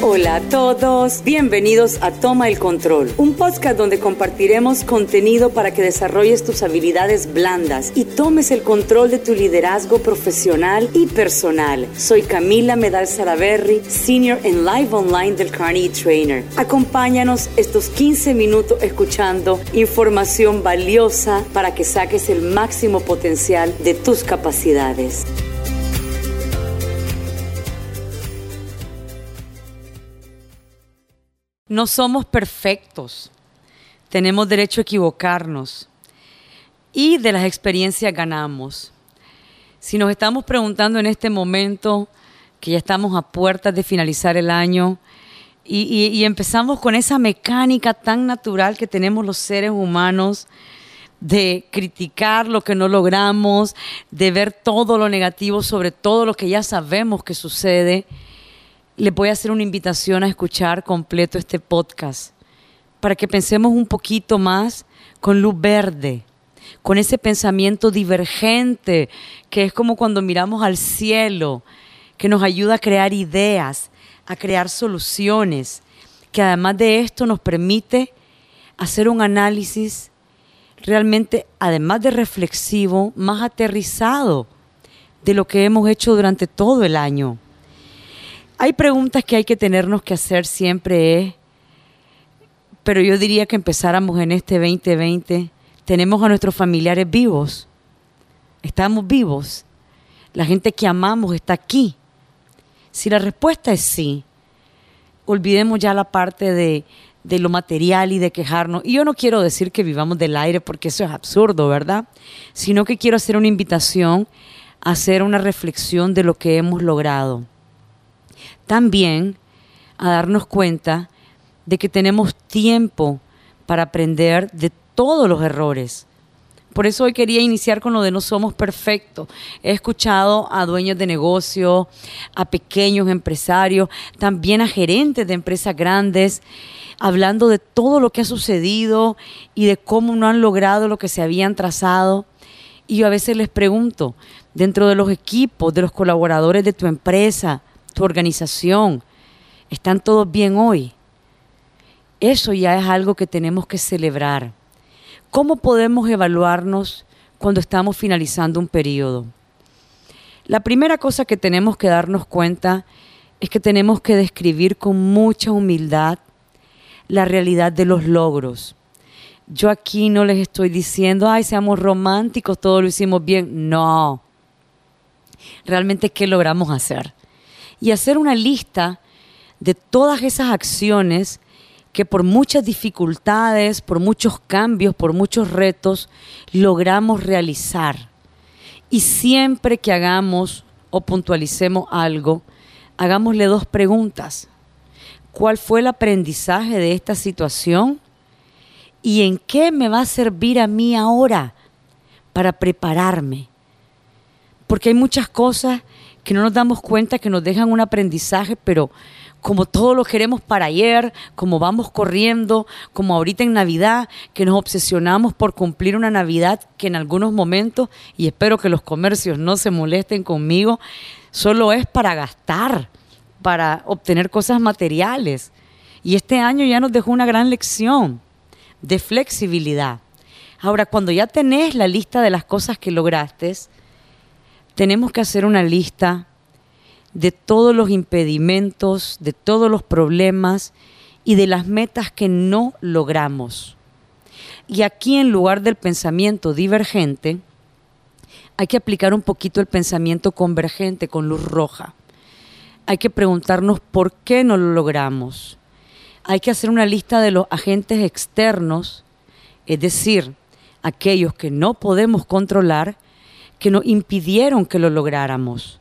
Hola a todos, bienvenidos a Toma el Control, un podcast donde compartiremos contenido para que desarrolles tus habilidades blandas y tomes el control de tu liderazgo profesional y personal. Soy Camila Medal Salaverry, Senior en Live Online del Carnegie Trainer. Acompáñanos estos 15 minutos escuchando información valiosa para que saques el máximo potencial de tus capacidades. No somos perfectos. Tenemos derecho a equivocarnos. Y de las experiencias ganamos. Si nos estamos preguntando en este momento, que ya estamos a puertas de finalizar el año, y, y, empezamos con esa mecánica tan natural que tenemos los seres humanos de criticar lo que no logramos, de ver todo lo negativo sobre todo lo que ya sabemos que sucede le voy a hacer una invitación a escuchar completo este podcast para que pensemos un poquito más con luz verde, con ese pensamiento divergente, que es como cuando miramos al cielo, que nos ayuda a crear ideas, a crear soluciones, que además de esto nos permite hacer un análisis realmente, además de reflexivo, más aterrizado de lo que hemos hecho durante todo el año. Hay preguntas que hay que tenernos que hacer siempre, ¿eh? pero yo diría que empezáramos en este 2020. Tenemos a nuestros familiares vivos, estamos vivos, la gente que amamos está aquí. Si la respuesta es sí, olvidemos ya la parte de, de lo material y de quejarnos. Y yo no quiero decir que vivamos del aire porque eso es absurdo, ¿verdad? Sino que quiero hacer una invitación a hacer una reflexión de lo que hemos logrado también a darnos cuenta de que tenemos tiempo para aprender de todos los errores. Por eso hoy quería iniciar con lo de no somos perfectos. He escuchado a dueños de negocio, a pequeños empresarios, también a gerentes de empresas grandes, hablando de todo lo que ha sucedido y de cómo no han logrado lo que se habían trazado. Y yo a veces les pregunto, dentro de los equipos, de los colaboradores de tu empresa, tu organización, están todos bien hoy. Eso ya es algo que tenemos que celebrar. ¿Cómo podemos evaluarnos cuando estamos finalizando un periodo? La primera cosa que tenemos que darnos cuenta es que tenemos que describir con mucha humildad la realidad de los logros. Yo aquí no les estoy diciendo, ay, seamos románticos, todo lo hicimos bien. No. Realmente, ¿qué logramos hacer? Y hacer una lista de todas esas acciones que por muchas dificultades, por muchos cambios, por muchos retos, logramos realizar. Y siempre que hagamos o puntualicemos algo, hagámosle dos preguntas. ¿Cuál fue el aprendizaje de esta situación? ¿Y en qué me va a servir a mí ahora para prepararme? Porque hay muchas cosas que no nos damos cuenta que nos dejan un aprendizaje, pero como todo lo queremos para ayer, como vamos corriendo, como ahorita en Navidad, que nos obsesionamos por cumplir una Navidad que en algunos momentos, y espero que los comercios no se molesten conmigo, solo es para gastar, para obtener cosas materiales. Y este año ya nos dejó una gran lección de flexibilidad. Ahora, cuando ya tenés la lista de las cosas que lograste, tenemos que hacer una lista de todos los impedimentos, de todos los problemas y de las metas que no logramos. Y aquí en lugar del pensamiento divergente, hay que aplicar un poquito el pensamiento convergente con luz roja. Hay que preguntarnos por qué no lo logramos. Hay que hacer una lista de los agentes externos, es decir, aquellos que no podemos controlar que nos impidieron que lo lográramos.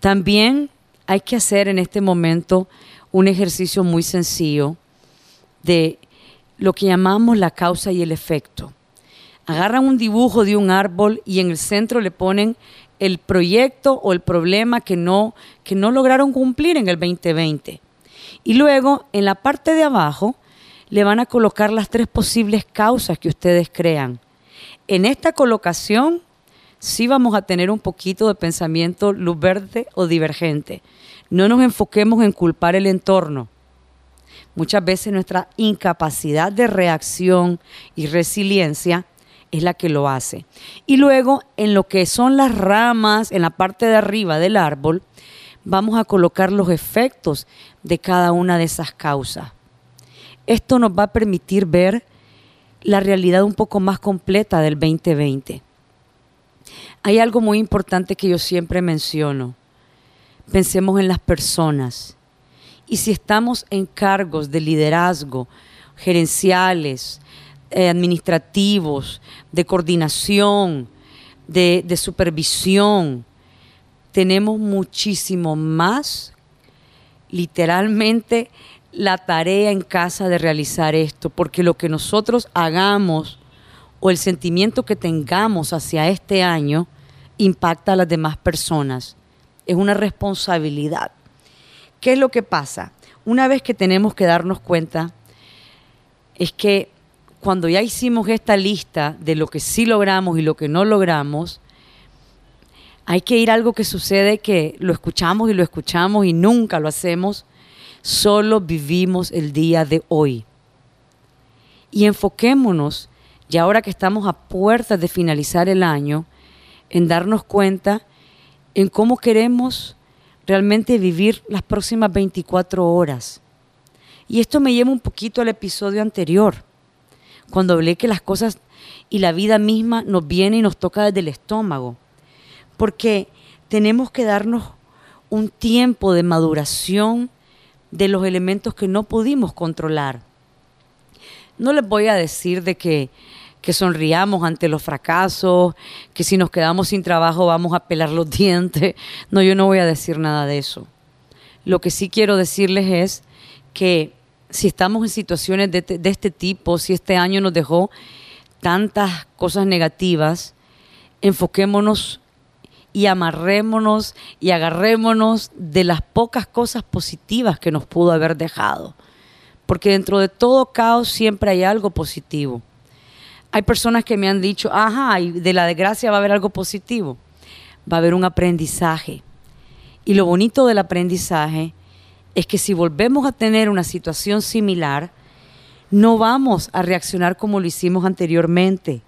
También hay que hacer en este momento un ejercicio muy sencillo de lo que llamamos la causa y el efecto. Agarran un dibujo de un árbol y en el centro le ponen el proyecto o el problema que no, que no lograron cumplir en el 2020. Y luego, en la parte de abajo, le van a colocar las tres posibles causas que ustedes crean. En esta colocación sí vamos a tener un poquito de pensamiento luz verde o divergente. No nos enfoquemos en culpar el entorno. Muchas veces nuestra incapacidad de reacción y resiliencia es la que lo hace. Y luego, en lo que son las ramas, en la parte de arriba del árbol, vamos a colocar los efectos de cada una de esas causas. Esto nos va a permitir ver la realidad un poco más completa del 2020. Hay algo muy importante que yo siempre menciono. Pensemos en las personas. Y si estamos en cargos de liderazgo, gerenciales, eh, administrativos, de coordinación, de, de supervisión, tenemos muchísimo más, literalmente, la tarea en casa de realizar esto, porque lo que nosotros hagamos o el sentimiento que tengamos hacia este año impacta a las demás personas. Es una responsabilidad. ¿Qué es lo que pasa? Una vez que tenemos que darnos cuenta, es que cuando ya hicimos esta lista de lo que sí logramos y lo que no logramos, hay que ir a algo que sucede que lo escuchamos y lo escuchamos y nunca lo hacemos, solo vivimos el día de hoy. Y enfoquémonos, ya ahora que estamos a puertas de finalizar el año, en darnos cuenta en cómo queremos realmente vivir las próximas 24 horas. Y esto me lleva un poquito al episodio anterior cuando hablé que las cosas y la vida misma nos viene y nos toca desde el estómago. Porque tenemos que darnos un tiempo de maduración de los elementos que no pudimos controlar. No les voy a decir de que, que sonriamos ante los fracasos, que si nos quedamos sin trabajo vamos a pelar los dientes. No, yo no voy a decir nada de eso. Lo que sí quiero decirles es que si estamos en situaciones de, de, este tipo, si este año nos dejó tantas cosas negativas, enfoquémonos y amarrémonos y agarrémonos de las pocas cosas positivas que nos pudo haber dejado. Porque dentro de todo caos siempre hay algo positivo. Hay personas que me han dicho, ajá, de la desgracia va a haber algo positivo. Va a haber un aprendizaje. Y lo bonito del aprendizaje es que si volvemos a tener una situación similar, no vamos a reaccionar como lo hicimos anteriormente.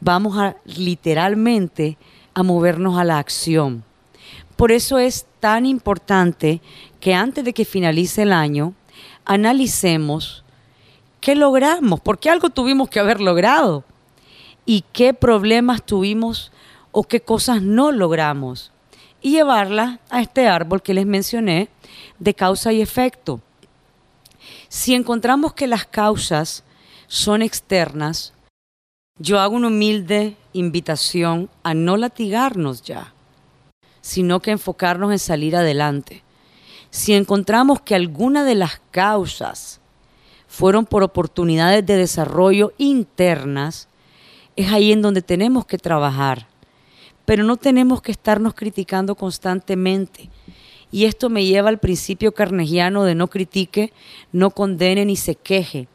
Vamos a literalmente a movernos a la acción. Por eso es tan importante que antes de que finalice el año, analicemos qué logramos, porque algo tuvimos que haber logrado y qué problemas tuvimos o qué cosas no logramos y llevarla a este árbol que les mencioné de causa y efecto. Si encontramos que las causas son externas, yo hago una humilde invitación a no latigarnos ya, sino que enfocarnos en salir adelante. Si encontramos que alguna de las causas fueron por oportunidades de desarrollo internas, es ahí en donde tenemos que trabajar pero no tenemos que estarnos criticando constantemente. Y esto me lleva al principio carnegiano de no critique, no condene ni se queje.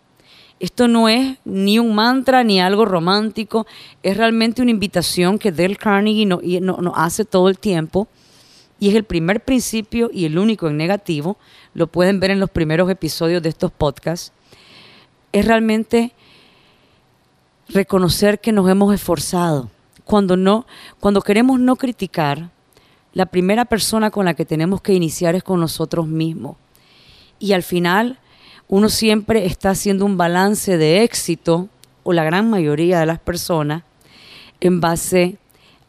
Esto no es ni un mantra ni algo romántico, es realmente una invitación que Dale Carnegie nos no, hace todo el tiempo. Y es el primer principio y el único en negativo, lo pueden ver en los primeros episodios de estos podcasts, es realmente reconocer que nos hemos esforzado, cuando no, cuando queremos no criticar, la primera persona con la que tenemos que iniciar es con nosotros mismos. Y al final, uno siempre está haciendo un balance de éxito, o la gran mayoría de las personas, en base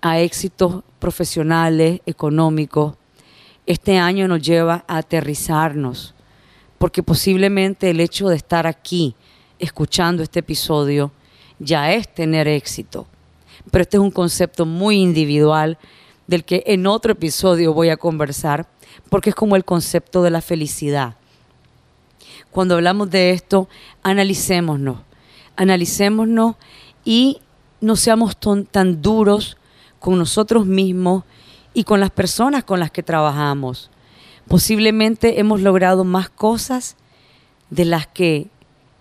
a éxitos profesionales, económicos. Este año nos lleva a aterrizarnos, porque posiblemente el hecho de estar aquí, escuchando este episodio, ya es tener éxito pero este es un concepto muy individual del que en otro episodio voy a conversar, porque es como el concepto de la felicidad. Cuando hablamos de esto, analicémonos, analicémonos y no seamos tan duros con nosotros mismos y con las personas con las que trabajamos. Posiblemente hemos logrado más cosas de las que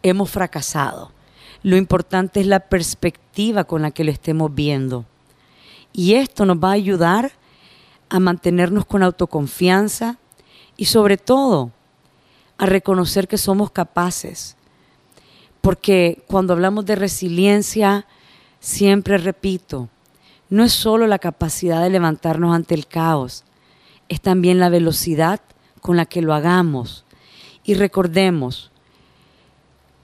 hemos fracasado. Lo importante es la perspectiva con la que lo estemos viendo. Y esto nos va a ayudar a mantenernos con autoconfianza y sobre todo a reconocer que somos capaces. Porque cuando hablamos de resiliencia, siempre repito, no es solo la capacidad de levantarnos ante el caos, es también la velocidad con la que lo hagamos. Y recordemos,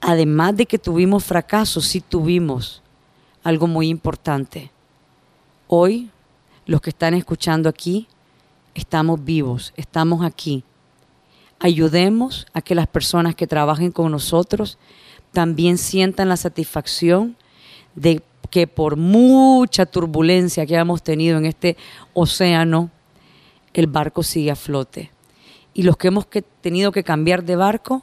además de que tuvimos fracasos, sí tuvimos algo muy importante. Hoy, los que están escuchando aquí, estamos vivos, estamos aquí. Ayudemos a que las personas que trabajen con nosotros también sientan la satisfacción de que por mucha turbulencia que hemos tenido en este océano, el barco sigue a flote. Y los que hemos tenido que cambiar de barco,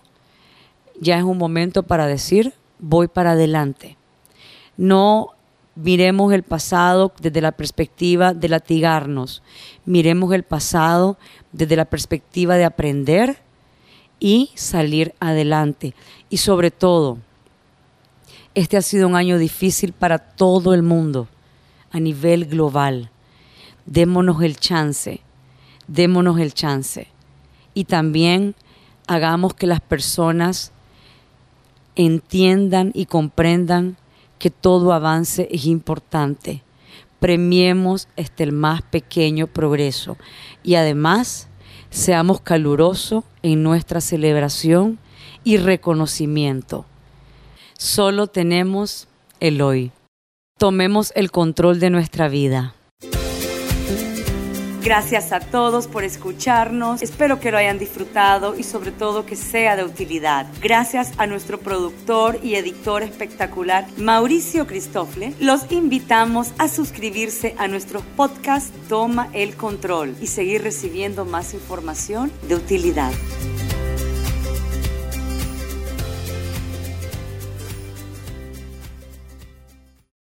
ya es un momento para decir, voy para adelante. No miremos el pasado desde la perspectiva de latigarnos, miremos el pasado desde la perspectiva de aprender y salir adelante. Y sobre todo, este ha sido un año difícil para todo el mundo a nivel global. Démonos el chance, démonos el chance. Y también hagamos que las personas entiendan y comprendan que todo avance es importante. Premiemos este el más pequeño progreso y además seamos calurosos en nuestra celebración y reconocimiento. Solo tenemos el hoy. Tomemos el control de nuestra vida. Gracias a todos por escucharnos. Espero que lo hayan disfrutado y sobre todo que sea de utilidad. Gracias a nuestro productor y editor espectacular Mauricio Cristofle. Los invitamos a suscribirse a nuestro podcast Toma el Control y seguir recibiendo más información de utilidad.